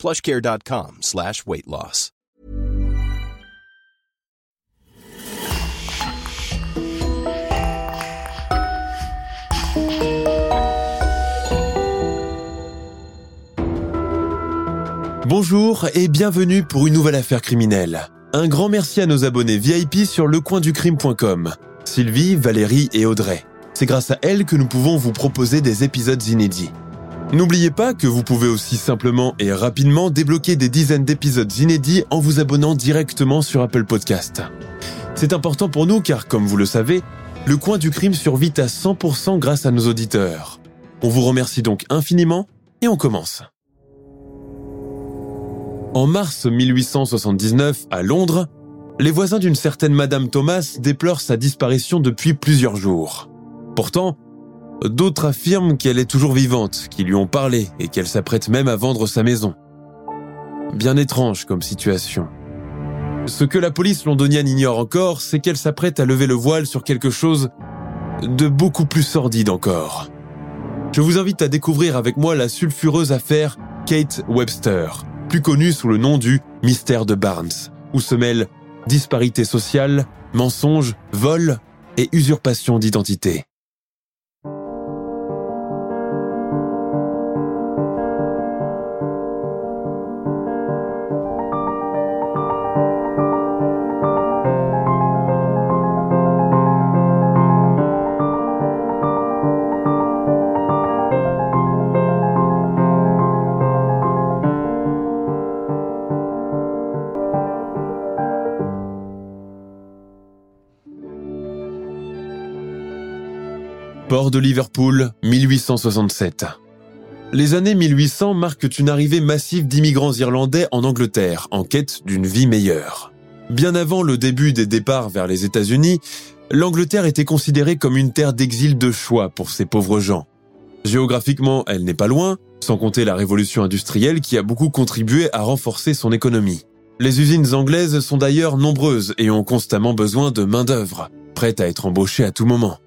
plushcare.com slash weight loss. Bonjour et bienvenue pour une nouvelle affaire criminelle. Un grand merci à nos abonnés VIP sur lecoinducrime.com. Sylvie, Valérie et Audrey. C'est grâce à elles que nous pouvons vous proposer des épisodes inédits. N'oubliez pas que vous pouvez aussi simplement et rapidement débloquer des dizaines d'épisodes inédits en vous abonnant directement sur Apple Podcast. C'est important pour nous car, comme vous le savez, le coin du crime survit à 100% grâce à nos auditeurs. On vous remercie donc infiniment et on commence. En mars 1879, à Londres, les voisins d'une certaine Madame Thomas déplorent sa disparition depuis plusieurs jours. Pourtant, D'autres affirment qu'elle est toujours vivante, qu'ils lui ont parlé et qu'elle s'apprête même à vendre sa maison. Bien étrange comme situation. Ce que la police londonienne ignore encore, c'est qu'elle s'apprête à lever le voile sur quelque chose de beaucoup plus sordide encore. Je vous invite à découvrir avec moi la sulfureuse affaire Kate Webster, plus connue sous le nom du mystère de Barnes, où se mêlent disparité sociale, mensonges, vol et usurpation d'identité. De Liverpool, 1867. Les années 1800 marquent une arrivée massive d'immigrants irlandais en Angleterre, en quête d'une vie meilleure. Bien avant le début des départs vers les États-Unis, l'Angleterre était considérée comme une terre d'exil de choix pour ces pauvres gens. Géographiquement, elle n'est pas loin, sans compter la révolution industrielle qui a beaucoup contribué à renforcer son économie. Les usines anglaises sont d'ailleurs nombreuses et ont constamment besoin de main-d'œuvre, prête à être embauchée à tout moment.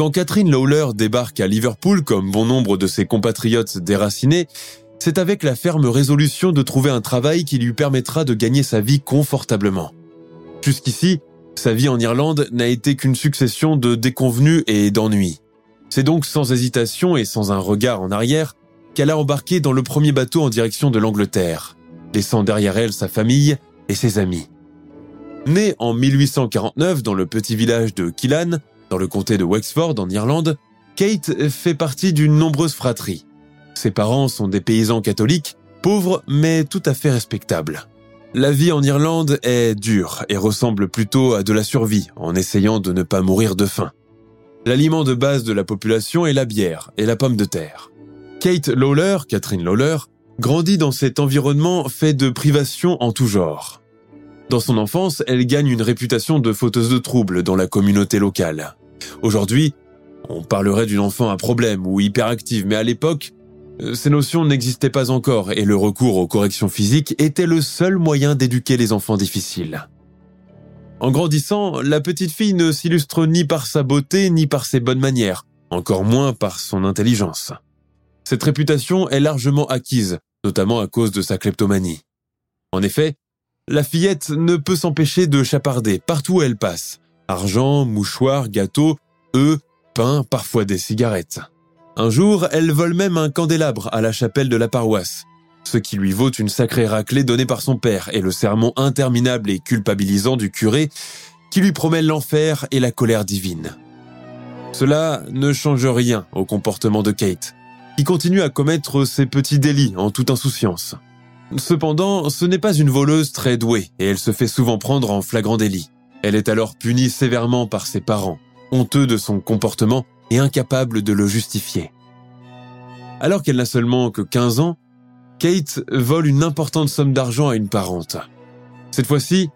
Quand Catherine Lawler débarque à Liverpool comme bon nombre de ses compatriotes déracinés, c'est avec la ferme résolution de trouver un travail qui lui permettra de gagner sa vie confortablement. Jusqu'ici, sa vie en Irlande n'a été qu'une succession de déconvenues et d'ennuis. C'est donc sans hésitation et sans un regard en arrière qu'elle a embarqué dans le premier bateau en direction de l'Angleterre, laissant derrière elle sa famille et ses amis. Née en 1849 dans le petit village de Killan, dans le comté de Wexford, en Irlande, Kate fait partie d'une nombreuse fratrie. Ses parents sont des paysans catholiques, pauvres mais tout à fait respectables. La vie en Irlande est dure et ressemble plutôt à de la survie, en essayant de ne pas mourir de faim. L'aliment de base de la population est la bière et la pomme de terre. Kate Lawler, Catherine Lawler, grandit dans cet environnement fait de privations en tout genre. Dans son enfance, elle gagne une réputation de fauteuse de troubles dans la communauté locale. Aujourd'hui, on parlerait d'une enfant à problème ou hyperactive, mais à l'époque, euh, ces notions n'existaient pas encore et le recours aux corrections physiques était le seul moyen d'éduquer les enfants difficiles. En grandissant, la petite fille ne s'illustre ni par sa beauté ni par ses bonnes manières, encore moins par son intelligence. Cette réputation est largement acquise, notamment à cause de sa kleptomanie. En effet, la fillette ne peut s'empêcher de chaparder partout où elle passe, Argent, mouchoirs, gâteaux, œufs, pain, parfois des cigarettes. Un jour, elle vole même un candélabre à la chapelle de la paroisse, ce qui lui vaut une sacrée raclée donnée par son père et le sermon interminable et culpabilisant du curé qui lui promet l'enfer et la colère divine. Cela ne change rien au comportement de Kate, qui continue à commettre ses petits délits en toute insouciance. Cependant, ce n'est pas une voleuse très douée et elle se fait souvent prendre en flagrant délit. Elle est alors punie sévèrement par ses parents, honteux de son comportement et incapable de le justifier. Alors qu'elle n'a seulement que 15 ans, Kate vole une importante somme d'argent à une parente. Cette fois-ci,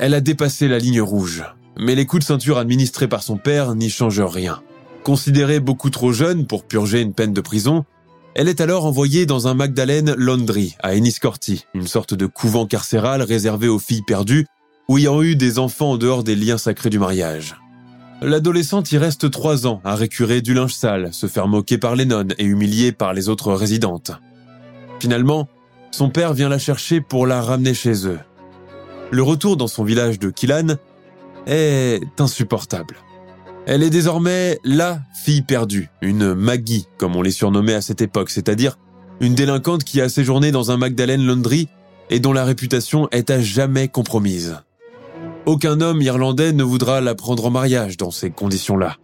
elle a dépassé la ligne rouge. Mais les coups de ceinture administrés par son père n'y changent rien. Considérée beaucoup trop jeune pour purger une peine de prison, elle est alors envoyée dans un Magdalene Laundry à Enniscorthy, une sorte de couvent carcéral réservé aux filles perdues ou ayant eu des enfants en dehors des liens sacrés du mariage. L'adolescente y reste trois ans à récurer du linge sale, se faire moquer par les nonnes et humilier par les autres résidentes. Finalement, son père vient la chercher pour la ramener chez eux. Le retour dans son village de Killan est insupportable. Elle est désormais la fille perdue, une Maggie, comme on les surnommait à cette époque, c'est-à-dire une délinquante qui a séjourné dans un Magdalene Laundry et dont la réputation est à jamais compromise. Aucun homme irlandais ne voudra la prendre en mariage dans ces conditions-là.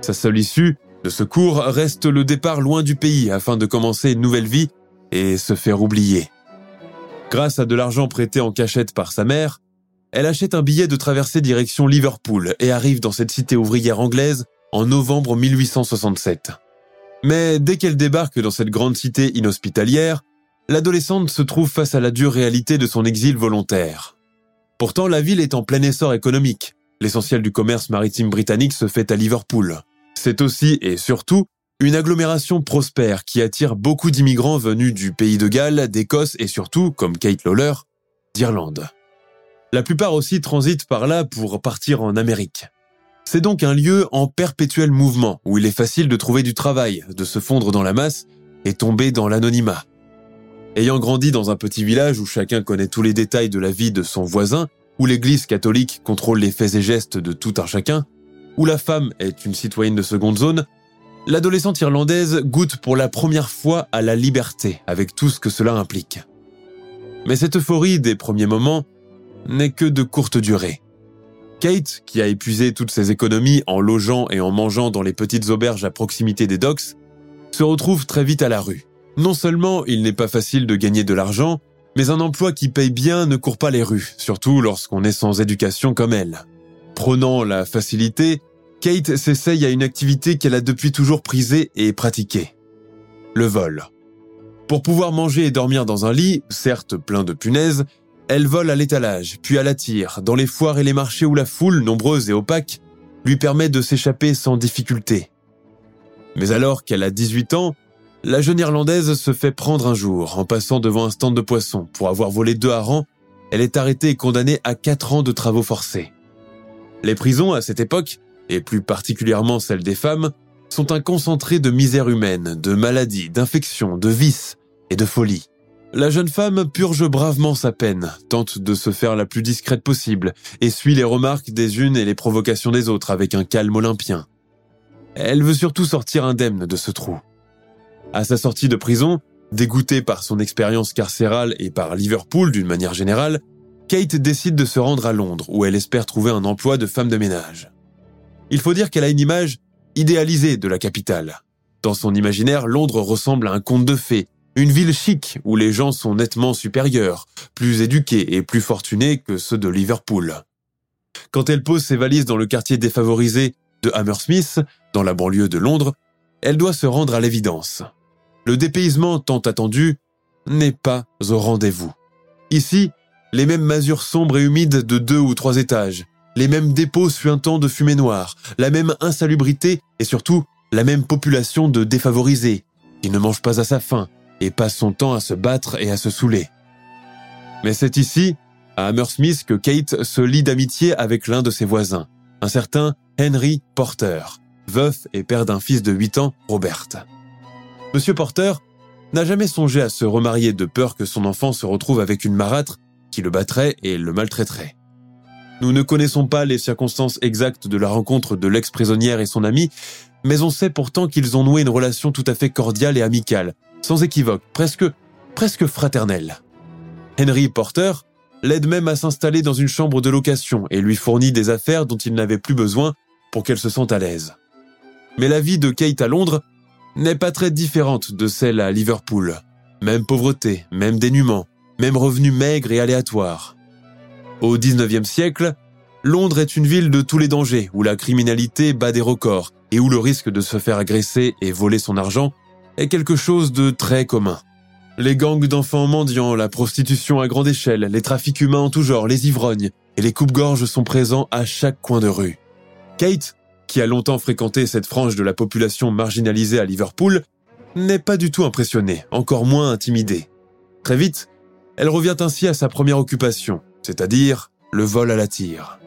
Sa seule issue de secours reste le départ loin du pays afin de commencer une nouvelle vie et se faire oublier. Grâce à de l'argent prêté en cachette par sa mère, elle achète un billet de traversée direction Liverpool et arrive dans cette cité ouvrière anglaise en novembre 1867. Mais dès qu'elle débarque dans cette grande cité inhospitalière, l'adolescente se trouve face à la dure réalité de son exil volontaire. Pourtant, la ville est en plein essor économique. L'essentiel du commerce maritime britannique se fait à Liverpool. C'est aussi et surtout une agglomération prospère qui attire beaucoup d'immigrants venus du pays de Galles, d'Écosse et surtout, comme Kate Lawler, d'Irlande. La plupart aussi transitent par là pour partir en Amérique. C'est donc un lieu en perpétuel mouvement où il est facile de trouver du travail, de se fondre dans la masse et tomber dans l'anonymat. Ayant grandi dans un petit village où chacun connaît tous les détails de la vie de son voisin, où l'église catholique contrôle les faits et gestes de tout un chacun, où la femme est une citoyenne de seconde zone, l'adolescente irlandaise goûte pour la première fois à la liberté, avec tout ce que cela implique. Mais cette euphorie des premiers moments n'est que de courte durée. Kate, qui a épuisé toutes ses économies en logeant et en mangeant dans les petites auberges à proximité des docks, se retrouve très vite à la rue. Non seulement il n'est pas facile de gagner de l'argent, mais un emploi qui paye bien ne court pas les rues, surtout lorsqu'on est sans éducation comme elle. Prenant la facilité, Kate s'essaye à une activité qu'elle a depuis toujours prisée et pratiquée. Le vol. Pour pouvoir manger et dormir dans un lit, certes plein de punaises, elle vole à l'étalage, puis à la tire, dans les foires et les marchés où la foule, nombreuse et opaque, lui permet de s'échapper sans difficulté. Mais alors qu'elle a 18 ans, la jeune Irlandaise se fait prendre un jour en passant devant un stand de poissons. Pour avoir volé deux harengs, elle est arrêtée et condamnée à 4 ans de travaux forcés. Les prisons, à cette époque, et plus particulièrement celles des femmes, sont un concentré de misère humaine, de maladies, d'infections, de vices et de folie. La jeune femme purge bravement sa peine, tente de se faire la plus discrète possible et suit les remarques des unes et les provocations des autres avec un calme olympien. Elle veut surtout sortir indemne de ce trou. À sa sortie de prison, dégoûtée par son expérience carcérale et par Liverpool d'une manière générale, Kate décide de se rendre à Londres où elle espère trouver un emploi de femme de ménage. Il faut dire qu'elle a une image idéalisée de la capitale. Dans son imaginaire, Londres ressemble à un conte de fées une ville chic où les gens sont nettement supérieurs, plus éduqués et plus fortunés que ceux de Liverpool. Quand elle pose ses valises dans le quartier défavorisé de Hammersmith, dans la banlieue de Londres, elle doit se rendre à l'évidence. Le dépaysement tant attendu n'est pas au rendez-vous. Ici, les mêmes masures sombres et humides de deux ou trois étages, les mêmes dépôts suintants de fumée noire, la même insalubrité et surtout la même population de défavorisés, qui ne mangent pas à sa faim, et passe son temps à se battre et à se saouler. Mais c'est ici, à Hammersmith, que Kate se lie d'amitié avec l'un de ses voisins, un certain Henry Porter, veuf et père d'un fils de 8 ans, Robert. Monsieur Porter n'a jamais songé à se remarier de peur que son enfant se retrouve avec une marâtre qui le battrait et le maltraiterait. Nous ne connaissons pas les circonstances exactes de la rencontre de l'ex-prisonnière et son ami, mais on sait pourtant qu'ils ont noué une relation tout à fait cordiale et amicale, sans équivoque, presque, presque fraternel. Henry Porter l'aide même à s'installer dans une chambre de location et lui fournit des affaires dont il n'avait plus besoin pour qu'elle se sente à l'aise. Mais la vie de Kate à Londres n'est pas très différente de celle à Liverpool. Même pauvreté, même dénuement, même revenus maigres et aléatoires. Au XIXe siècle, Londres est une ville de tous les dangers, où la criminalité bat des records et où le risque de se faire agresser et voler son argent est quelque chose de très commun. Les gangs d'enfants mendiants, la prostitution à grande échelle, les trafics humains en tout genre, les ivrognes et les coupes-gorges sont présents à chaque coin de rue. Kate, qui a longtemps fréquenté cette frange de la population marginalisée à Liverpool, n'est pas du tout impressionnée, encore moins intimidée. Très vite, elle revient ainsi à sa première occupation, c'est-à-dire le vol à la tire.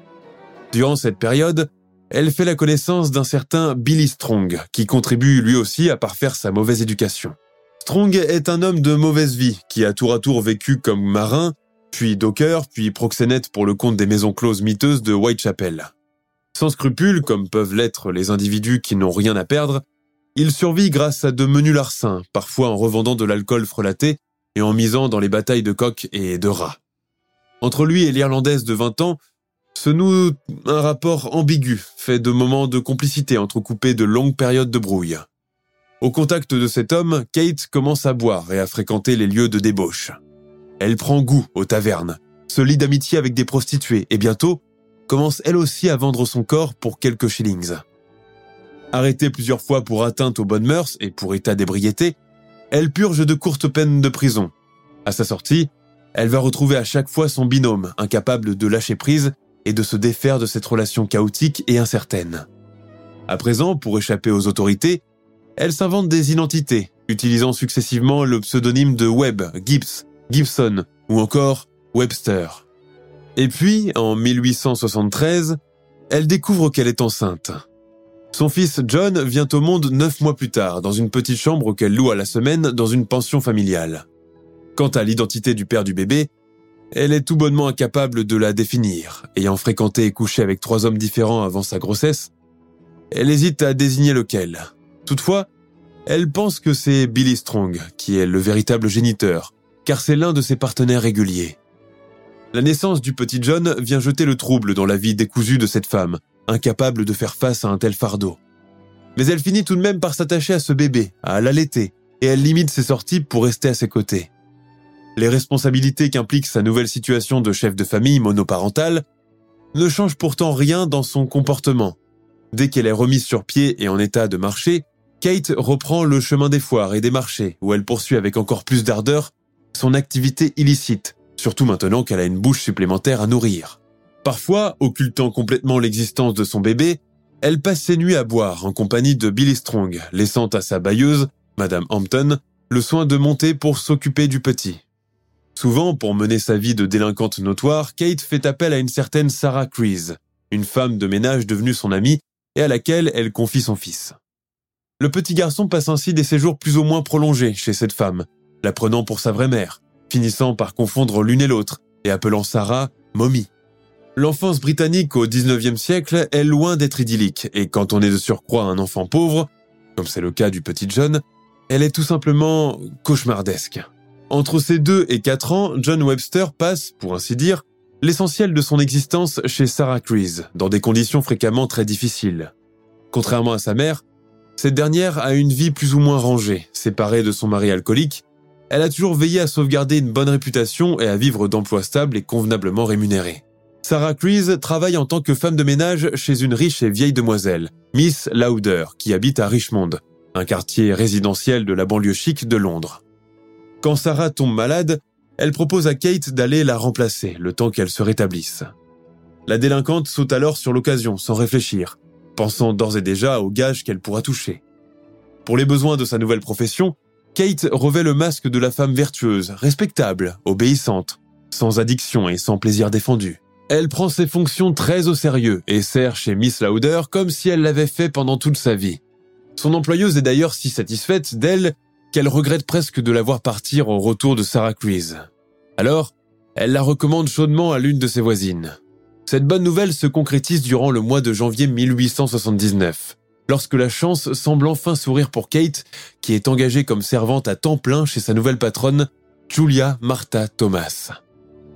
Durant cette période, elle fait la connaissance d'un certain Billy Strong, qui contribue lui aussi à parfaire sa mauvaise éducation. Strong est un homme de mauvaise vie, qui a tour à tour vécu comme marin, puis docker, puis proxénète pour le compte des maisons closes miteuses de Whitechapel. Sans scrupules, comme peuvent l'être les individus qui n'ont rien à perdre, il survit grâce à de menus larcins, parfois en revendant de l'alcool frelaté et en misant dans les batailles de coqs et de rats. Entre lui et l'Irlandaise de 20 ans se noue un rapport ambigu, fait de moments de complicité entrecoupés de longues périodes de brouille. Au contact de cet homme, Kate commence à boire et à fréquenter les lieux de débauche. Elle prend goût aux tavernes, se lie d'amitié avec des prostituées et bientôt commence elle aussi à vendre son corps pour quelques shillings. Arrêtée plusieurs fois pour atteinte aux bonnes mœurs et pour état d'ébriété, elle purge de courtes peines de prison. À sa sortie, elle va retrouver à chaque fois son binôme, incapable de lâcher prise et de se défaire de cette relation chaotique et incertaine. À présent, pour échapper aux autorités, elle s'invente des identités, utilisant successivement le pseudonyme de Webb, Gibbs, Gibson ou encore Webster. Et puis, en 1873, elle découvre qu'elle est enceinte. Son fils John vient au monde neuf mois plus tard, dans une petite chambre qu'elle loue à la semaine dans une pension familiale. Quant à l'identité du père du bébé, elle est tout bonnement incapable de la définir. Ayant fréquenté et couché avec trois hommes différents avant sa grossesse, elle hésite à désigner lequel. Toutefois, elle pense que c'est Billy Strong qui est le véritable géniteur, car c'est l'un de ses partenaires réguliers. La naissance du petit John vient jeter le trouble dans la vie décousue de cette femme, incapable de faire face à un tel fardeau. Mais elle finit tout de même par s'attacher à ce bébé, à l'allaiter, et elle limite ses sorties pour rester à ses côtés. Les responsabilités qu'implique sa nouvelle situation de chef de famille monoparentale ne changent pourtant rien dans son comportement. Dès qu'elle est remise sur pied et en état de marcher, Kate reprend le chemin des foires et des marchés, où elle poursuit avec encore plus d'ardeur son activité illicite, surtout maintenant qu'elle a une bouche supplémentaire à nourrir. Parfois, occultant complètement l'existence de son bébé, elle passe ses nuits à boire en compagnie de Billy Strong, laissant à sa bailleuse, Madame Hampton, le soin de monter pour s'occuper du petit. Souvent, pour mener sa vie de délinquante notoire, Kate fait appel à une certaine Sarah Crease, une femme de ménage devenue son amie et à laquelle elle confie son fils. Le petit garçon passe ainsi des séjours plus ou moins prolongés chez cette femme, la prenant pour sa vraie mère, finissant par confondre l'une et l'autre et appelant Sarah Mommy. L'enfance britannique au 19e siècle est loin d'être idyllique, et quand on est de surcroît un enfant pauvre, comme c'est le cas du petit John, elle est tout simplement cauchemardesque. Entre ses deux et quatre ans, John Webster passe, pour ainsi dire, l'essentiel de son existence chez Sarah Crease, dans des conditions fréquemment très difficiles. Contrairement à sa mère, cette dernière a une vie plus ou moins rangée, séparée de son mari alcoolique. Elle a toujours veillé à sauvegarder une bonne réputation et à vivre d'emplois stables et convenablement rémunérés. Sarah Crease travaille en tant que femme de ménage chez une riche et vieille demoiselle, Miss Lauder, qui habite à Richmond, un quartier résidentiel de la banlieue chic de Londres. Quand Sarah tombe malade, elle propose à Kate d'aller la remplacer le temps qu'elle se rétablisse. La délinquante saute alors sur l'occasion sans réfléchir, pensant d'ores et déjà au gage qu'elle pourra toucher. Pour les besoins de sa nouvelle profession, Kate revêt le masque de la femme vertueuse, respectable, obéissante, sans addiction et sans plaisir défendu. Elle prend ses fonctions très au sérieux et sert chez Miss Lauder comme si elle l'avait fait pendant toute sa vie. Son employeuse est d'ailleurs si satisfaite d'elle qu'elle regrette presque de la voir partir au retour de Sarah Crease. Alors, elle la recommande chaudement à l'une de ses voisines. Cette bonne nouvelle se concrétise durant le mois de janvier 1879, lorsque la chance semble enfin sourire pour Kate, qui est engagée comme servante à temps plein chez sa nouvelle patronne, Julia Martha Thomas.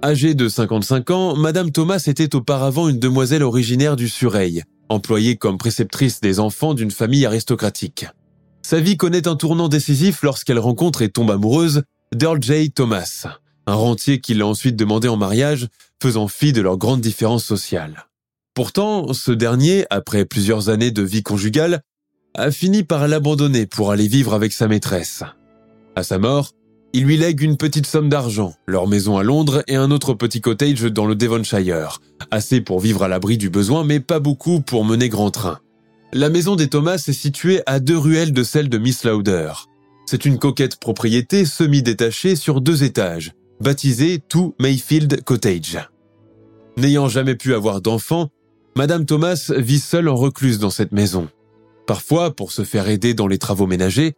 Âgée de 55 ans, Madame Thomas était auparavant une demoiselle originaire du Sureil, employée comme préceptrice des enfants d'une famille aristocratique. Sa vie connaît un tournant décisif lorsqu'elle rencontre et tombe amoureuse d'Earl J. Thomas, un rentier qui l'a ensuite demandé en mariage, faisant fi de leur grande différence sociale. Pourtant, ce dernier, après plusieurs années de vie conjugale, a fini par l'abandonner pour aller vivre avec sa maîtresse. À sa mort, il lui lègue une petite somme d'argent, leur maison à Londres et un autre petit cottage dans le Devonshire. Assez pour vivre à l'abri du besoin, mais pas beaucoup pour mener grand train. La maison des Thomas est située à deux ruelles de celle de Miss Lauder. C'est une coquette propriété semi-détachée sur deux étages, baptisée Two Mayfield Cottage. N'ayant jamais pu avoir d'enfants, Madame Thomas vit seule en recluse dans cette maison. Parfois, pour se faire aider dans les travaux ménagers,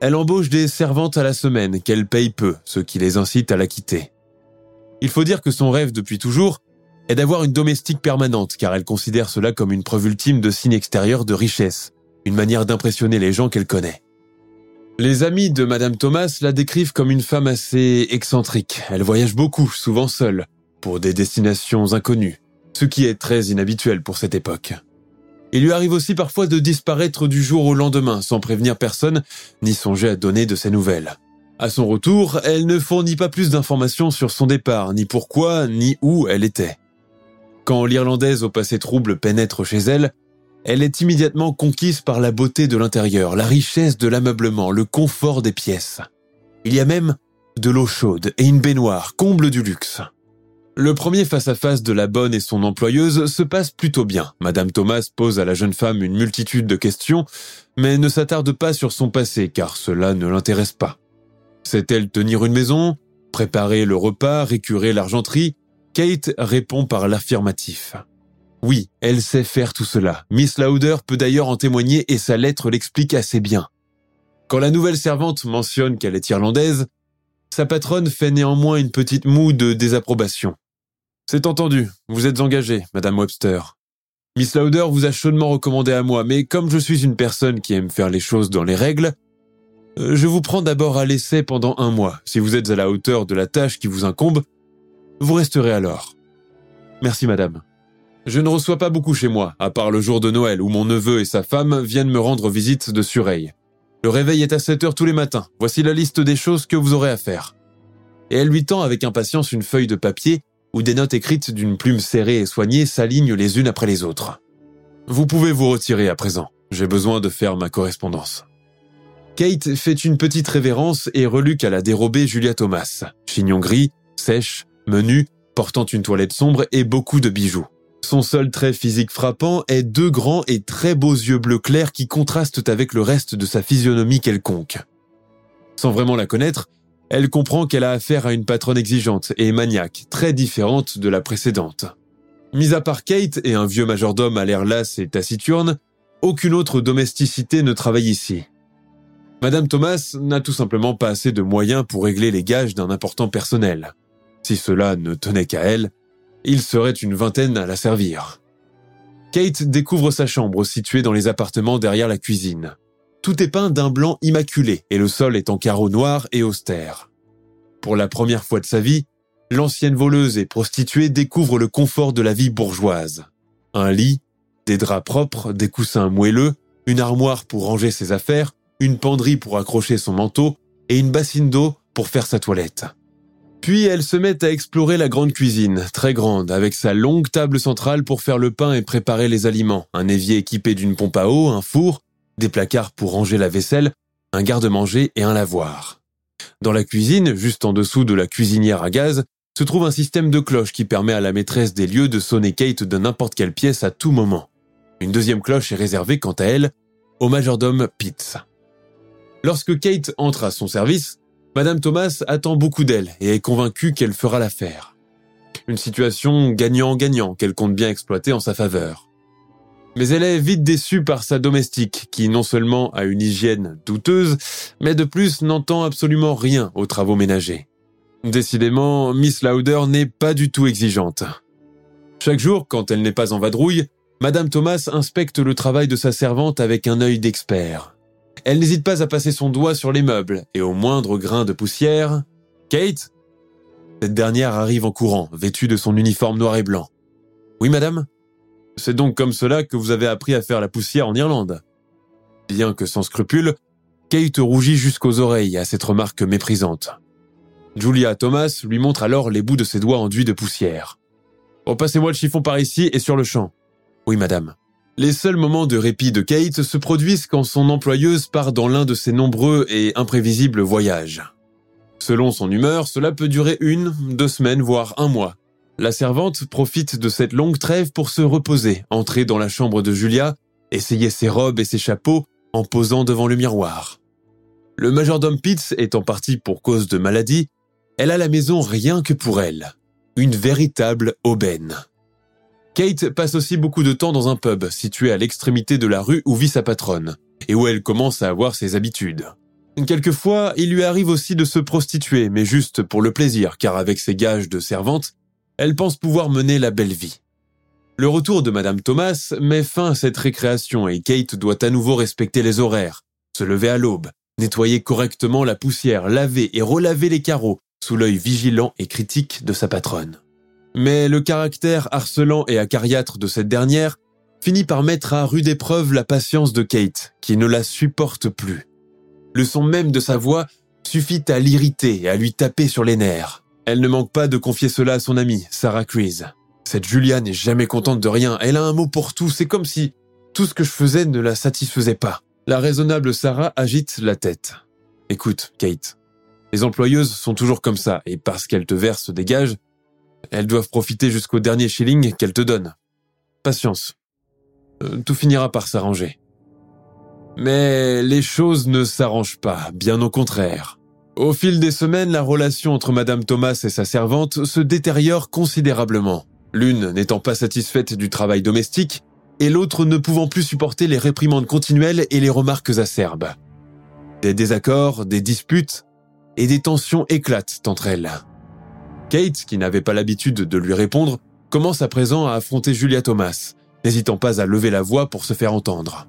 elle embauche des servantes à la semaine qu'elle paye peu, ce qui les incite à la quitter. Il faut dire que son rêve depuis toujours est d'avoir une domestique permanente, car elle considère cela comme une preuve ultime de signe extérieur de richesse, une manière d'impressionner les gens qu'elle connaît. Les amis de Madame Thomas la décrivent comme une femme assez excentrique. Elle voyage beaucoup, souvent seule, pour des destinations inconnues, ce qui est très inhabituel pour cette époque. Il lui arrive aussi parfois de disparaître du jour au lendemain sans prévenir personne ni songer à donner de ses nouvelles. À son retour, elle ne fournit pas plus d'informations sur son départ, ni pourquoi, ni où elle était. Quand l'Irlandaise au passé trouble pénètre chez elle, elle est immédiatement conquise par la beauté de l'intérieur, la richesse de l'ameublement, le confort des pièces. Il y a même de l'eau chaude et une baignoire, comble du luxe. Le premier face-à-face de la bonne et son employeuse se passe plutôt bien. Madame Thomas pose à la jeune femme une multitude de questions, mais ne s'attarde pas sur son passé car cela ne l'intéresse pas. Sait-elle tenir une maison Préparer le repas Récurer l'argenterie? Kate répond par l'affirmatif. Oui, elle sait faire tout cela. Miss Lauder peut d'ailleurs en témoigner et sa lettre l'explique assez bien. Quand la nouvelle servante mentionne qu'elle est irlandaise, sa patronne fait néanmoins une petite moue de désapprobation. C'est entendu, vous êtes engagée, Madame Webster. Miss Lauder vous a chaudement recommandé à moi, mais comme je suis une personne qui aime faire les choses dans les règles, euh, je vous prends d'abord à l'essai pendant un mois. Si vous êtes à la hauteur de la tâche qui vous incombe, vous resterez alors. Merci, madame. Je ne reçois pas beaucoup chez moi, à part le jour de Noël où mon neveu et sa femme viennent me rendre visite de Sureille. Le réveil est à 7 heures tous les matins. Voici la liste des choses que vous aurez à faire. Et elle lui tend avec impatience une feuille de papier où des notes écrites d'une plume serrée et soignée s'alignent les unes après les autres. Vous pouvez vous retirer à présent. J'ai besoin de faire ma correspondance. Kate fait une petite révérence et reluque à la dérobée Julia Thomas. Chignon gris, sèche, menu, portant une toilette sombre et beaucoup de bijoux. Son seul trait physique frappant est deux grands et très beaux yeux bleu clair qui contrastent avec le reste de sa physionomie quelconque. Sans vraiment la connaître, elle comprend qu'elle a affaire à une patronne exigeante et maniaque, très différente de la précédente. Mis à part Kate et un vieux majordome à l'air las et taciturne, aucune autre domesticité ne travaille ici. Madame Thomas n'a tout simplement pas assez de moyens pour régler les gages d'un important personnel. Si cela ne tenait qu'à elle, il serait une vingtaine à la servir. Kate découvre sa chambre située dans les appartements derrière la cuisine. Tout est peint d'un blanc immaculé et le sol est en carreaux noirs et austère. Pour la première fois de sa vie, l'ancienne voleuse et prostituée découvre le confort de la vie bourgeoise. Un lit, des draps propres, des coussins moelleux, une armoire pour ranger ses affaires, une penderie pour accrocher son manteau et une bassine d'eau pour faire sa toilette. Puis elle se met à explorer la grande cuisine, très grande, avec sa longue table centrale pour faire le pain et préparer les aliments, un évier équipé d'une pompe à eau, un four, des placards pour ranger la vaisselle, un garde-manger et un lavoir. Dans la cuisine, juste en dessous de la cuisinière à gaz, se trouve un système de cloche qui permet à la maîtresse des lieux de sonner Kate de n'importe quelle pièce à tout moment. Une deuxième cloche est réservée, quant à elle, au majordome Pitts. Lorsque Kate entre à son service, Madame Thomas attend beaucoup d'elle et est convaincue qu'elle fera l'affaire. Une situation gagnant-gagnant qu'elle compte bien exploiter en sa faveur. Mais elle est vite déçue par sa domestique, qui non seulement a une hygiène douteuse, mais de plus n'entend absolument rien aux travaux ménagers. Décidément, Miss Lauder n'est pas du tout exigeante. Chaque jour, quand elle n'est pas en vadrouille, Madame Thomas inspecte le travail de sa servante avec un œil d'expert. Elle n'hésite pas à passer son doigt sur les meubles, et au moindre grain de poussière, Kate? Cette dernière arrive en courant, vêtue de son uniforme noir et blanc. Oui, madame? C'est donc comme cela que vous avez appris à faire la poussière en Irlande. Bien que sans scrupule, Kate rougit jusqu'aux oreilles à cette remarque méprisante. Julia Thomas lui montre alors les bouts de ses doigts enduits de poussière. Repassez-moi le chiffon par ici et sur le champ. Oui, madame. Les seuls moments de répit de Kate se produisent quand son employeuse part dans l'un de ses nombreux et imprévisibles voyages. Selon son humeur, cela peut durer une, deux semaines, voire un mois. La servante profite de cette longue trêve pour se reposer, entrer dans la chambre de Julia, essayer ses robes et ses chapeaux en posant devant le miroir. Le majordome Pitts étant parti pour cause de maladie, elle a la maison rien que pour elle. Une véritable aubaine. Kate passe aussi beaucoup de temps dans un pub situé à l'extrémité de la rue où vit sa patronne, et où elle commence à avoir ses habitudes. Quelquefois, il lui arrive aussi de se prostituer, mais juste pour le plaisir, car avec ses gages de servante, elle pense pouvoir mener la belle vie. Le retour de Madame Thomas met fin à cette récréation et Kate doit à nouveau respecter les horaires, se lever à l'aube, nettoyer correctement la poussière, laver et relaver les carreaux, sous l'œil vigilant et critique de sa patronne. Mais le caractère harcelant et acariâtre de cette dernière finit par mettre à rude épreuve la patience de Kate, qui ne la supporte plus. Le son même de sa voix suffit à l'irriter et à lui taper sur les nerfs. Elle ne manque pas de confier cela à son amie, Sarah Crease. Cette Julia n'est jamais contente de rien, elle a un mot pour tout, c'est comme si tout ce que je faisais ne la satisfaisait pas. La raisonnable Sarah agite la tête. Écoute, Kate, les employeuses sont toujours comme ça, et parce qu'elles te versent des gages, elles doivent profiter jusqu'au dernier shilling qu'elles te donnent. Patience. Euh, tout finira par s'arranger. Mais les choses ne s'arrangent pas, bien au contraire. Au fil des semaines, la relation entre Madame Thomas et sa servante se détériore considérablement. L'une n'étant pas satisfaite du travail domestique, et l'autre ne pouvant plus supporter les réprimandes continuelles et les remarques acerbes. Des désaccords, des disputes, et des tensions éclatent entre elles. Kate, qui n'avait pas l'habitude de lui répondre, commence à présent à affronter Julia Thomas, n'hésitant pas à lever la voix pour se faire entendre.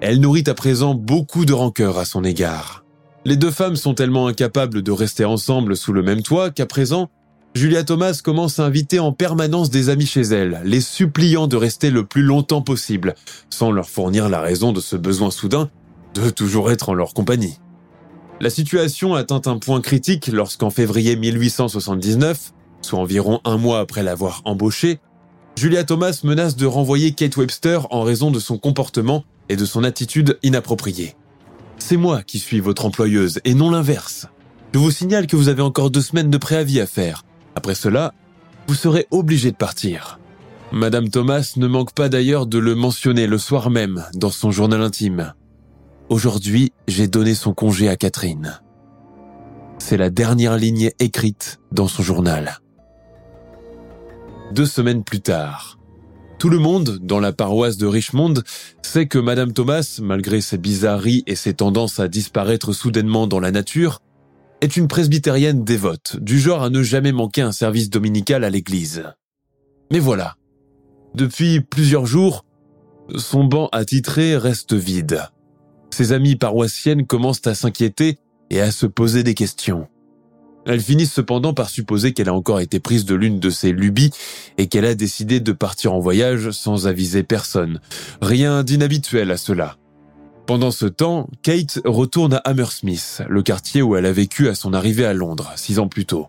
Elle nourrit à présent beaucoup de rancœur à son égard. Les deux femmes sont tellement incapables de rester ensemble sous le même toit qu'à présent, Julia Thomas commence à inviter en permanence des amis chez elle, les suppliant de rester le plus longtemps possible, sans leur fournir la raison de ce besoin soudain de toujours être en leur compagnie. La situation atteint un point critique lorsqu'en février 1879, soit environ un mois après l'avoir embauchée, Julia Thomas menace de renvoyer Kate Webster en raison de son comportement et de son attitude inappropriée. C'est moi qui suis votre employeuse et non l'inverse. Je vous signale que vous avez encore deux semaines de préavis à faire. Après cela, vous serez obligé de partir. Madame Thomas ne manque pas d'ailleurs de le mentionner le soir même dans son journal intime. Aujourd'hui, j'ai donné son congé à Catherine. C'est la dernière ligne écrite dans son journal. Deux semaines plus tard, tout le monde dans la paroisse de Richmond sait que Madame Thomas, malgré ses bizarreries et ses tendances à disparaître soudainement dans la nature, est une presbytérienne dévote, du genre à ne jamais manquer un service dominical à l'église. Mais voilà. Depuis plusieurs jours, son banc attitré reste vide ses amies paroissiennes commencent à s'inquiéter et à se poser des questions. Elles finissent cependant par supposer qu'elle a encore été prise de l'une de ses lubies et qu'elle a décidé de partir en voyage sans aviser personne. Rien d'inhabituel à cela. Pendant ce temps, Kate retourne à Hammersmith, le quartier où elle a vécu à son arrivée à Londres, six ans plus tôt.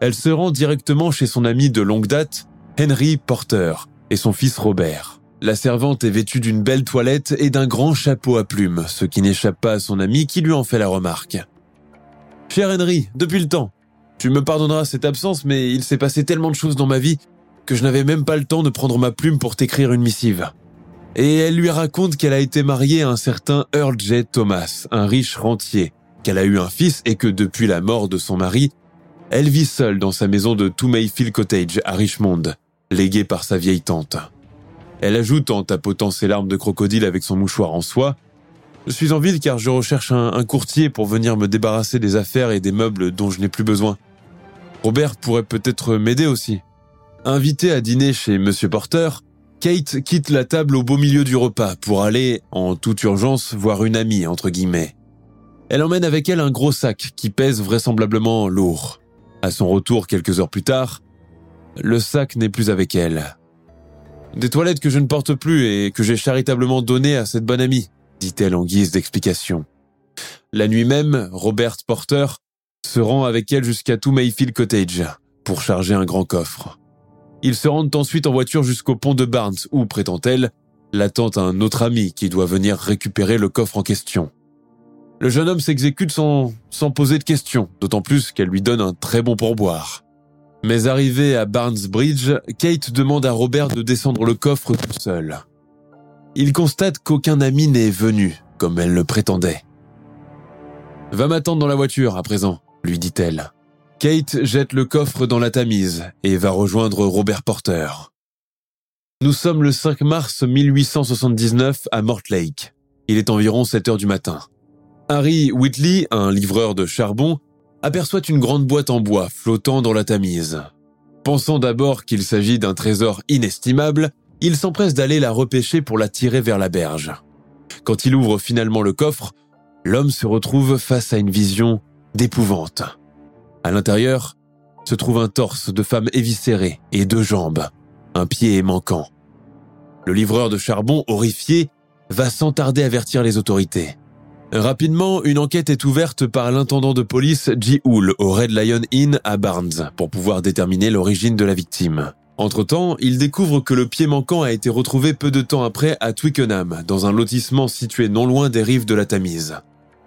Elle se rend directement chez son ami de longue date, Henry Porter, et son fils Robert. La servante est vêtue d'une belle toilette et d'un grand chapeau à plumes, ce qui n'échappe pas à son ami qui lui en fait la remarque. Cher Henry, depuis le temps, tu me pardonneras cette absence, mais il s'est passé tellement de choses dans ma vie que je n'avais même pas le temps de prendre ma plume pour t'écrire une missive. Et elle lui raconte qu'elle a été mariée à un certain Earl J. Thomas, un riche rentier, qu'elle a eu un fils et que depuis la mort de son mari, elle vit seule dans sa maison de Two Mayfield Cottage à Richmond, léguée par sa vieille tante. Elle ajoute en tapotant ses larmes de crocodile avec son mouchoir en soie Je suis en ville car je recherche un, courtier pour venir me débarrasser des affaires et des meubles dont je n'ai plus besoin. Robert pourrait peut-être m'aider aussi. Invitée à dîner chez Monsieur Porter, Kate quitte la table au beau milieu du repas pour aller, en toute urgence, voir une amie, entre guillemets. Elle emmène avec elle un gros sac qui pèse vraisemblablement lourd. À son retour quelques heures plus tard, le sac n'est plus avec elle. Des toilettes que je ne porte plus et que j'ai charitablement données à cette bonne amie, dit-elle en guise d'explication. La nuit même, Robert Porter se rend avec elle jusqu'à Mayfield Cottage pour charger un grand coffre. Ils se rendent ensuite en voiture jusqu'au pont de Barnes où, prétend-elle, l'attend un autre ami qui doit venir récupérer le coffre en question. Le jeune homme s'exécute sans, sans poser de questions, d'autant plus qu'elle lui donne un très bon pourboire. Mais arrivé à Barnes Bridge, Kate demande à Robert de descendre le coffre tout seul. Il constate qu'aucun ami n'est venu, comme elle le prétendait. Va m'attendre dans la voiture à présent, lui dit-elle. Kate jette le coffre dans la Tamise et va rejoindre Robert Porter. Nous sommes le 5 mars 1879 à Mortlake. Il est environ 7 heures du matin. Harry Whitley, un livreur de charbon, aperçoit une grande boîte en bois flottant dans la Tamise. Pensant d'abord qu'il s'agit d'un trésor inestimable, il s'empresse d'aller la repêcher pour la tirer vers la berge. Quand il ouvre finalement le coffre, l'homme se retrouve face à une vision d'épouvante. À l'intérieur se trouve un torse de femme éviscérée et deux jambes, un pied manquant. Le livreur de charbon, horrifié, va sans tarder avertir les autorités. Rapidement, une enquête est ouverte par l'intendant de police G. Hull au Red Lion Inn à Barnes pour pouvoir déterminer l'origine de la victime. Entre-temps, il découvre que le pied manquant a été retrouvé peu de temps après à Twickenham, dans un lotissement situé non loin des rives de la Tamise.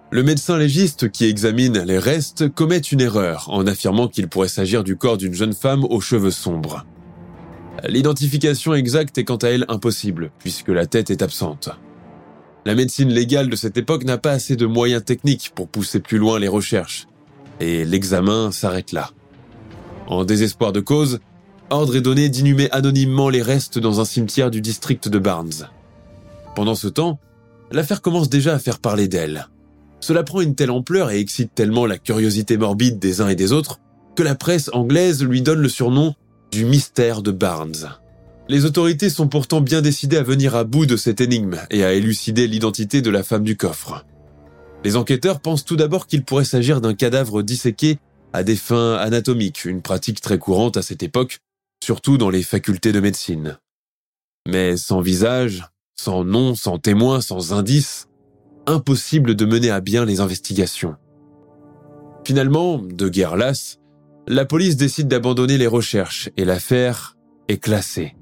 Le médecin légiste qui examine les restes commet une erreur en affirmant qu'il pourrait s'agir du corps d'une jeune femme aux cheveux sombres. L'identification exacte est quant à elle impossible, puisque la tête est absente. La médecine légale de cette époque n'a pas assez de moyens techniques pour pousser plus loin les recherches, et l'examen s'arrête là. En désespoir de cause, ordre est donné d'inhumer anonymement les restes dans un cimetière du district de Barnes. Pendant ce temps, l'affaire commence déjà à faire parler d'elle. Cela prend une telle ampleur et excite tellement la curiosité morbide des uns et des autres que la presse anglaise lui donne le surnom du mystère de Barnes. Les autorités sont pourtant bien décidées à venir à bout de cette énigme et à élucider l'identité de la femme du coffre. Les enquêteurs pensent tout d'abord qu'il pourrait s'agir d'un cadavre disséqué à des fins anatomiques, une pratique très courante à cette époque, surtout dans les facultés de médecine. Mais sans visage, sans nom, sans témoin, sans indice, impossible de mener à bien les investigations. Finalement, de guerre lasse, la police décide d'abandonner les recherches et l'affaire est classée.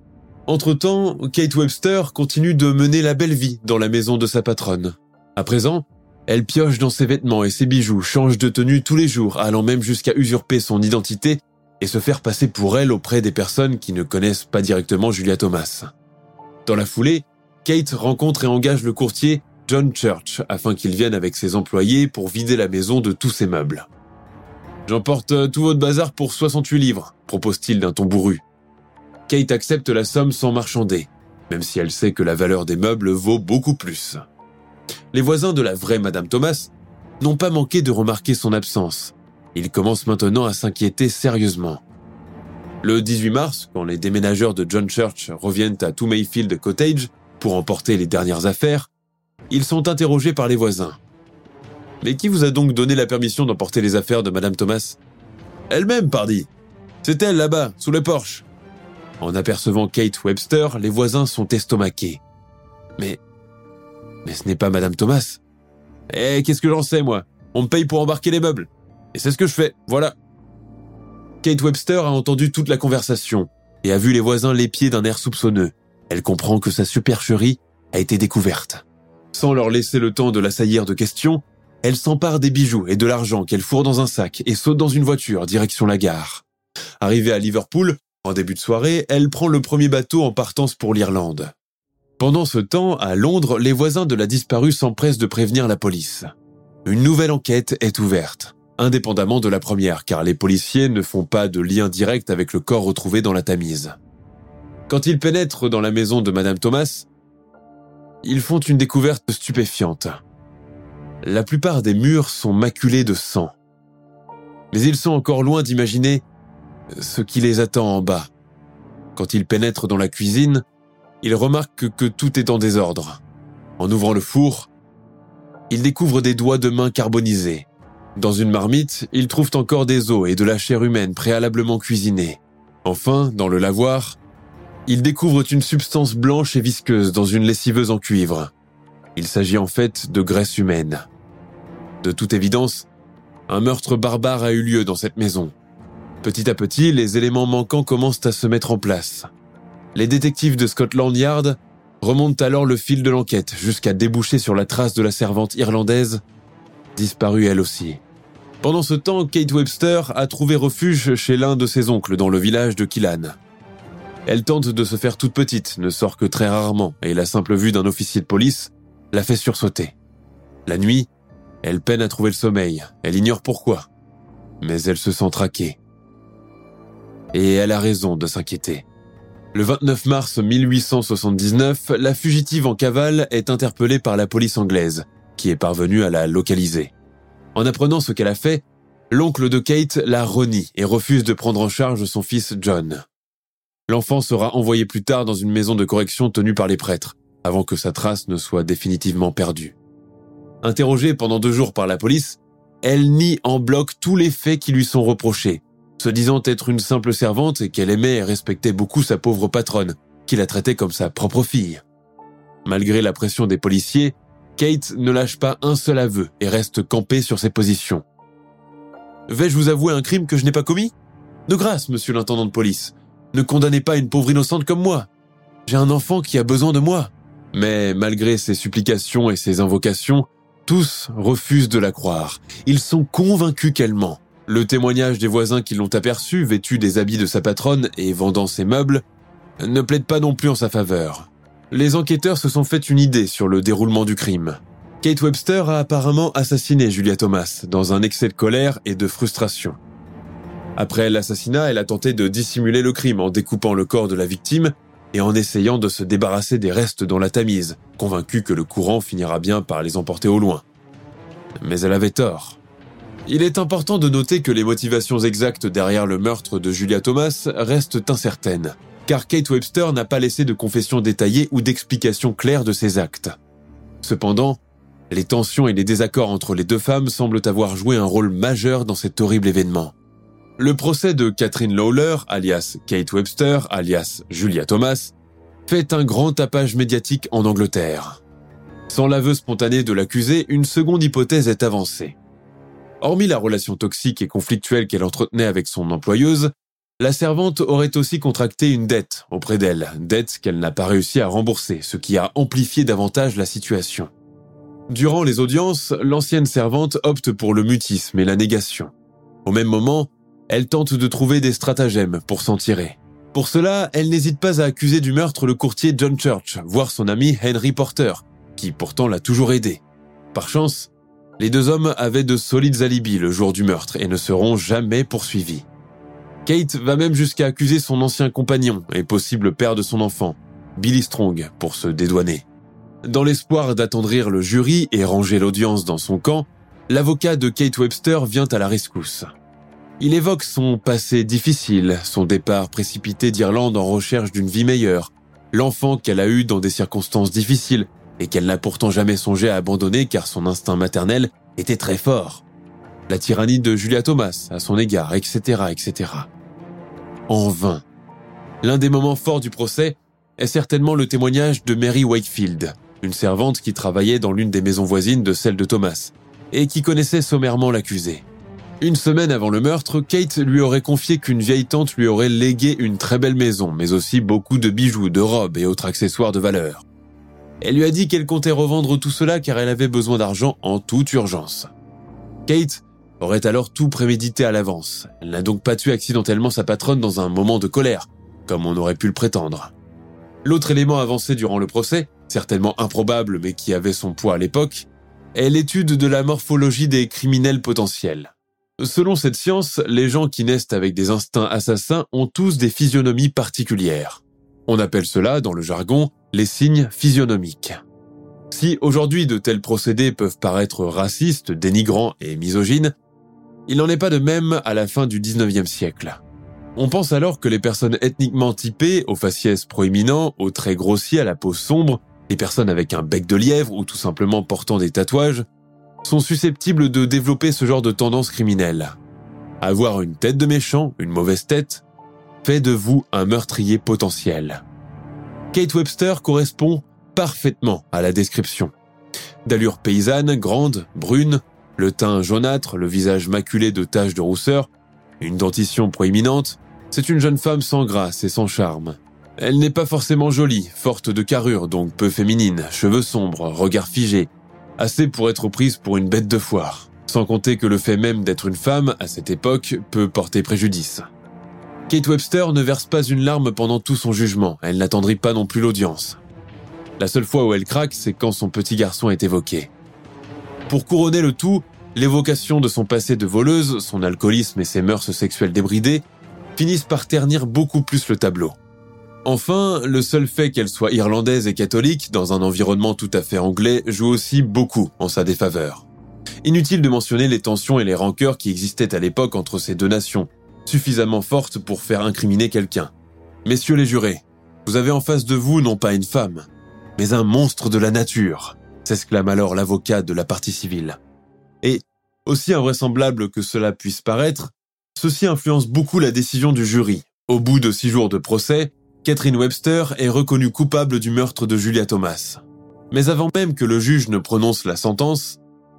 Entre-temps, Kate Webster continue de mener la belle vie dans la maison de sa patronne. À présent, elle pioche dans ses vêtements et ses bijoux, change de tenue tous les jours, allant même jusqu'à usurper son identité et se faire passer pour elle auprès des personnes qui ne connaissent pas directement Julia Thomas. Dans la foulée, Kate rencontre et engage le courtier John Church afin qu'il vienne avec ses employés pour vider la maison de tous ses meubles. J'emporte tout votre bazar pour 68 livres, propose-t-il d'un ton bourru. Kate accepte la somme sans marchander, même si elle sait que la valeur des meubles vaut beaucoup plus. Les voisins de la vraie Madame Thomas n'ont pas manqué de remarquer son absence. Ils commencent maintenant à s'inquiéter sérieusement. Le 18 mars, quand les déménageurs de John Church reviennent à Two Mayfield Cottage pour emporter les dernières affaires, ils sont interrogés par les voisins. Mais qui vous a donc donné la permission d'emporter les affaires de Madame Thomas? Elle-même, pardi. C'est elle là-bas, sous le porche. En apercevant Kate Webster, les voisins sont estomaqués. Mais. Mais ce n'est pas Madame Thomas. Eh, qu'est-ce que j'en sais, moi? On me paye pour embarquer les meubles. Et c'est ce que je fais, voilà. Kate Webster a entendu toute la conversation et a vu les voisins l'épier d'un air soupçonneux. Elle comprend que sa supercherie a été découverte. Sans leur laisser le temps de l'assaillir de questions, elle s'empare des bijoux et de l'argent qu'elle fourre dans un sac et saute dans une voiture direction la gare. Arrivée à Liverpool, en début de soirée, elle prend le premier bateau en partance pour l'Irlande. Pendant ce temps, à Londres, les voisins de la disparue s'empressent de prévenir la police. Une nouvelle enquête est ouverte, indépendamment de la première, car les policiers ne font pas de lien direct avec le corps retrouvé dans la Tamise. Quand ils pénètrent dans la maison de Madame Thomas, ils font une découverte stupéfiante. La plupart des murs sont maculés de sang. Mais ils sont encore loin d'imaginer ce qui les attend en bas. Quand ils pénètrent dans la cuisine, ils remarquent que tout est en désordre. En ouvrant le four, ils découvrent des doigts de main carbonisés. Dans une marmite, ils trouvent encore des os et de la chair humaine préalablement cuisinée. Enfin, dans le lavoir, ils découvrent une substance blanche et visqueuse dans une lessiveuse en cuivre. Il s'agit en fait de graisse humaine. De toute évidence, un meurtre barbare a eu lieu dans cette maison. Petit à petit, les éléments manquants commencent à se mettre en place. Les détectives de Scotland Yard remontent alors le fil de l'enquête jusqu'à déboucher sur la trace de la servante irlandaise disparue elle aussi. Pendant ce temps, Kate Webster a trouvé refuge chez l'un de ses oncles dans le village de Killan. Elle tente de se faire toute petite, ne sort que très rarement, et la simple vue d'un officier de police la fait sursauter. La nuit, elle peine à trouver le sommeil, elle ignore pourquoi, mais elle se sent traquée. Et elle a raison de s'inquiéter. Le 29 mars 1879, la fugitive en cavale est interpellée par la police anglaise, qui est parvenue à la localiser. En apprenant ce qu'elle a fait, l'oncle de Kate la renie et refuse de prendre en charge son fils John. L'enfant sera envoyé plus tard dans une maison de correction tenue par les prêtres, avant que sa trace ne soit définitivement perdue. Interrogée pendant deux jours par la police, elle nie en bloc tous les faits qui lui sont reprochés, se disant être une simple servante et qu'elle aimait et respectait beaucoup sa pauvre patronne, qui la traitait comme sa propre fille. Malgré la pression des policiers, Kate ne lâche pas un seul aveu et reste campée sur ses positions. Vais-je vous avouer un crime que je n'ai pas commis? De grâce, monsieur l'intendant de police. Ne condamnez pas une pauvre innocente comme moi. J'ai un enfant qui a besoin de moi. Mais malgré ses supplications et ses invocations, tous refusent de la croire. Ils sont convaincus qu'elle ment. Le témoignage des voisins qui l'ont aperçue, vêtue des habits de sa patronne et vendant ses meubles, ne plaide pas non plus en sa faveur. Les enquêteurs se sont fait une idée sur le déroulement du crime. Kate Webster a apparemment assassiné Julia Thomas dans un excès de colère et de frustration. Après l'assassinat, elle a tenté de dissimuler le crime en découpant le corps de la victime et en essayant de se débarrasser des restes dans la Tamise, convaincue que le courant finira bien par les emporter au loin. Mais elle avait tort. Il est important de noter que les motivations exactes derrière le meurtre de Julia Thomas restent incertaines, car Kate Webster n'a pas laissé de confession détaillée ou d'explication claire de ses actes. Cependant, les tensions et les désaccords entre les deux femmes semblent avoir joué un rôle majeur dans cet horrible événement. Le procès de Catherine Lawler, alias Kate Webster, alias Julia Thomas, fait un grand tapage médiatique en Angleterre. Sans l'aveu spontané de l'accusé, une seconde hypothèse est avancée. Hormis la relation toxique et conflictuelle qu'elle entretenait avec son employeuse, la servante aurait aussi contracté une dette auprès d'elle, dette qu'elle n'a pas réussi à rembourser, ce qui a amplifié davantage la situation. Durant les audiences, l'ancienne servante opte pour le mutisme et la négation. Au même moment, elle tente de trouver des stratagèmes pour s'en tirer. Pour cela, elle n'hésite pas à accuser du meurtre le courtier John Church, voire son ami Henry Porter, qui pourtant l'a toujours aidé. Par chance, les deux hommes avaient de solides alibis le jour du meurtre et ne seront jamais poursuivis. Kate va même jusqu'à accuser son ancien compagnon et possible père de son enfant, Billy Strong, pour se dédouaner. Dans l'espoir d'attendrir le jury et ranger l'audience dans son camp, l'avocat de Kate Webster vient à la rescousse. Il évoque son passé difficile, son départ précipité d'Irlande en recherche d'une vie meilleure, l'enfant qu'elle a eu dans des circonstances difficiles et qu'elle n'a pourtant jamais songé à abandonner car son instinct maternel était très fort. La tyrannie de Julia Thomas à son égard, etc., etc. En vain. L'un des moments forts du procès est certainement le témoignage de Mary Wakefield, une servante qui travaillait dans l'une des maisons voisines de celle de Thomas, et qui connaissait sommairement l'accusé. Une semaine avant le meurtre, Kate lui aurait confié qu'une vieille tante lui aurait légué une très belle maison, mais aussi beaucoup de bijoux, de robes et autres accessoires de valeur. Elle lui a dit qu'elle comptait revendre tout cela car elle avait besoin d'argent en toute urgence. Kate aurait alors tout prémédité à l'avance. Elle n'a donc pas tué accidentellement sa patronne dans un moment de colère, comme on aurait pu le prétendre. L'autre élément avancé durant le procès, certainement improbable mais qui avait son poids à l'époque, est l'étude de la morphologie des criminels potentiels. Selon cette science, les gens qui naissent avec des instincts assassins ont tous des physionomies particulières. On appelle cela, dans le jargon, les signes physionomiques. Si aujourd'hui de tels procédés peuvent paraître racistes, dénigrants et misogynes, il n'en est pas de même à la fin du 19e siècle. On pense alors que les personnes ethniquement typées, aux faciès proéminents, aux traits grossiers, à la peau sombre, les personnes avec un bec de lièvre ou tout simplement portant des tatouages, sont susceptibles de développer ce genre de tendance criminelle. Avoir une tête de méchant, une mauvaise tête, fait de vous un meurtrier potentiel. Kate Webster correspond parfaitement à la description. D'allure paysanne, grande, brune, le teint jaunâtre, le visage maculé de taches de rousseur, une dentition proéminente, c'est une jeune femme sans grâce et sans charme. Elle n'est pas forcément jolie, forte de carrure, donc peu féminine, cheveux sombres, regard figé, Assez pour être prise pour une bête de foire, sans compter que le fait même d'être une femme, à cette époque, peut porter préjudice. Kate Webster ne verse pas une larme pendant tout son jugement, elle n'attendrit pas non plus l'audience. La seule fois où elle craque, c'est quand son petit garçon est évoqué. Pour couronner le tout, l'évocation de son passé de voleuse, son alcoolisme et ses mœurs sexuelles débridées finissent par ternir beaucoup plus le tableau. Enfin, le seul fait qu'elle soit irlandaise et catholique dans un environnement tout à fait anglais joue aussi beaucoup en sa défaveur. Inutile de mentionner les tensions et les rancœurs qui existaient à l'époque entre ces deux nations, suffisamment fortes pour faire incriminer quelqu'un. Messieurs les jurés, vous avez en face de vous non pas une femme, mais un monstre de la nature, s'exclame alors l'avocat de la partie civile. Et, aussi invraisemblable que cela puisse paraître, ceci influence beaucoup la décision du jury. Au bout de six jours de procès, Catherine Webster est reconnue coupable du meurtre de Julia Thomas. Mais avant même que le juge ne prononce la sentence,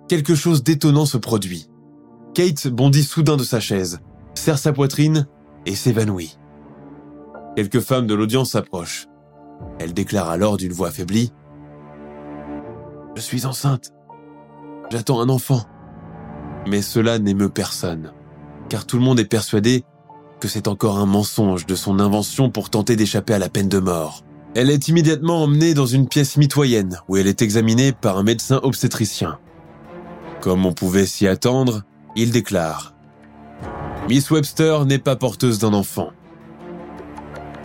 quelque chose d'étonnant se produit. Kate bondit soudain de sa chaise, serre sa poitrine et s'évanouit. Quelques femmes de l'audience s'approchent. Elle déclare alors d'une voix affaiblie ⁇ Je suis enceinte. J'attends un enfant. Mais cela n'émeut personne, car tout le monde est persuadé que c'est encore un mensonge de son invention pour tenter d'échapper à la peine de mort. Elle est immédiatement emmenée dans une pièce mitoyenne où elle est examinée par un médecin obstétricien. Comme on pouvait s'y attendre, il déclare Miss Webster n'est pas porteuse d'un enfant.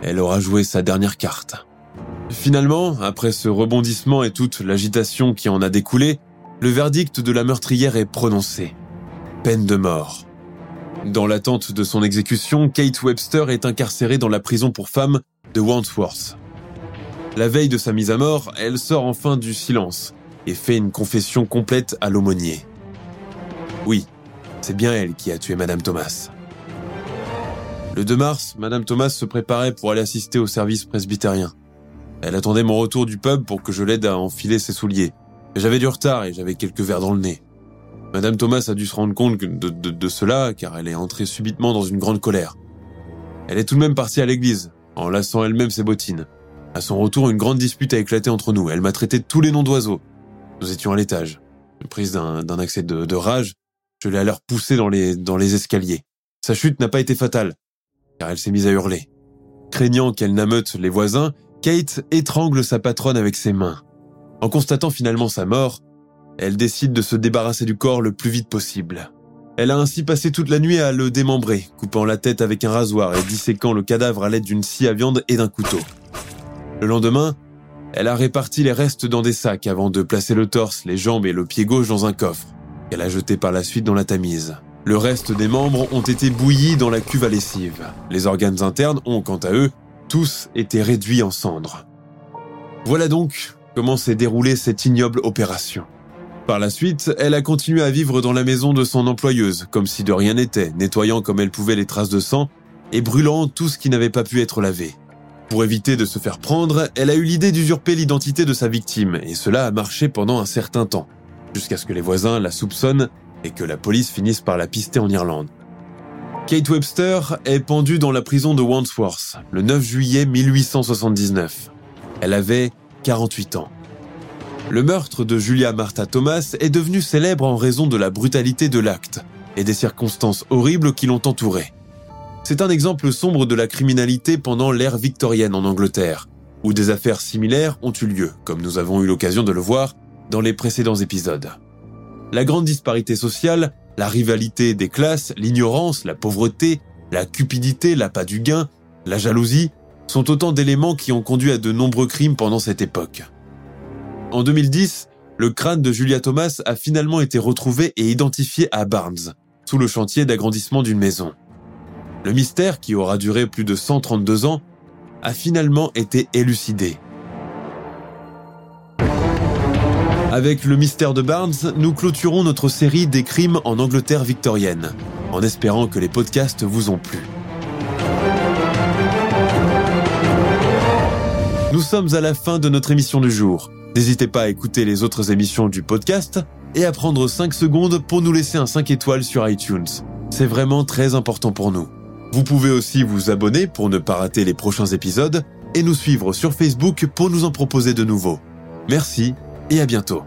Elle aura joué sa dernière carte. Finalement, après ce rebondissement et toute l'agitation qui en a découlé, le verdict de la meurtrière est prononcé. Peine de mort. Dans l'attente de son exécution, Kate Webster est incarcérée dans la prison pour femmes de Wandsworth. La veille de sa mise à mort, elle sort enfin du silence et fait une confession complète à l'aumônier. Oui, c'est bien elle qui a tué Madame Thomas. Le 2 mars, Madame Thomas se préparait pour aller assister au service presbytérien. Elle attendait mon retour du pub pour que je l'aide à enfiler ses souliers. J'avais du retard et j'avais quelques verres dans le nez. Madame Thomas a dû se rendre compte de, de, cela car elle est entrée subitement dans une grande colère. Elle est tout de même partie à l'église, en lassant elle-même ses bottines. À son retour, une grande dispute a éclaté entre nous. Elle m'a traité tous les noms d'oiseaux. Nous étions à l'étage. Prise d'un accès de, rage, je l'ai alors poussée dans les, dans les escaliers. Sa chute n'a pas été fatale, car elle s'est mise à hurler. Craignant qu'elle n'ameute les voisins, Kate étrangle sa patronne avec ses mains. En constatant finalement sa mort, elle décide de se débarrasser du corps le plus vite possible. Elle a ainsi passé toute la nuit à le démembrer, coupant la tête avec un rasoir et disséquant le cadavre à l'aide d'une scie à viande et d'un couteau. Le lendemain, elle a réparti les restes dans des sacs avant de placer le torse, les jambes et le pied gauche dans un coffre, qu'elle a jeté par la suite dans la Tamise. Le reste des membres ont été bouillis dans la cuve à lessive. Les organes internes ont, quant à eux, tous été réduits en cendres. Voilà donc comment s'est déroulée cette ignoble opération. Par la suite, elle a continué à vivre dans la maison de son employeuse, comme si de rien n'était, nettoyant comme elle pouvait les traces de sang et brûlant tout ce qui n'avait pas pu être lavé. Pour éviter de se faire prendre, elle a eu l'idée d'usurper l'identité de sa victime, et cela a marché pendant un certain temps, jusqu'à ce que les voisins la soupçonnent et que la police finisse par la pister en Irlande. Kate Webster est pendue dans la prison de Wandsworth le 9 juillet 1879. Elle avait 48 ans. Le meurtre de Julia Martha Thomas est devenu célèbre en raison de la brutalité de l'acte et des circonstances horribles qui l'ont entouré. C'est un exemple sombre de la criminalité pendant l'ère victorienne en Angleterre, où des affaires similaires ont eu lieu, comme nous avons eu l'occasion de le voir dans les précédents épisodes. La grande disparité sociale, la rivalité des classes, l'ignorance, la pauvreté, la cupidité, l'appât du gain, la jalousie, sont autant d'éléments qui ont conduit à de nombreux crimes pendant cette époque. En 2010, le crâne de Julia Thomas a finalement été retrouvé et identifié à Barnes, sous le chantier d'agrandissement d'une maison. Le mystère, qui aura duré plus de 132 ans, a finalement été élucidé. Avec le mystère de Barnes, nous clôturons notre série des crimes en Angleterre victorienne, en espérant que les podcasts vous ont plu. Nous sommes à la fin de notre émission du jour. N'hésitez pas à écouter les autres émissions du podcast et à prendre 5 secondes pour nous laisser un 5 étoiles sur iTunes. C'est vraiment très important pour nous. Vous pouvez aussi vous abonner pour ne pas rater les prochains épisodes et nous suivre sur Facebook pour nous en proposer de nouveaux. Merci et à bientôt.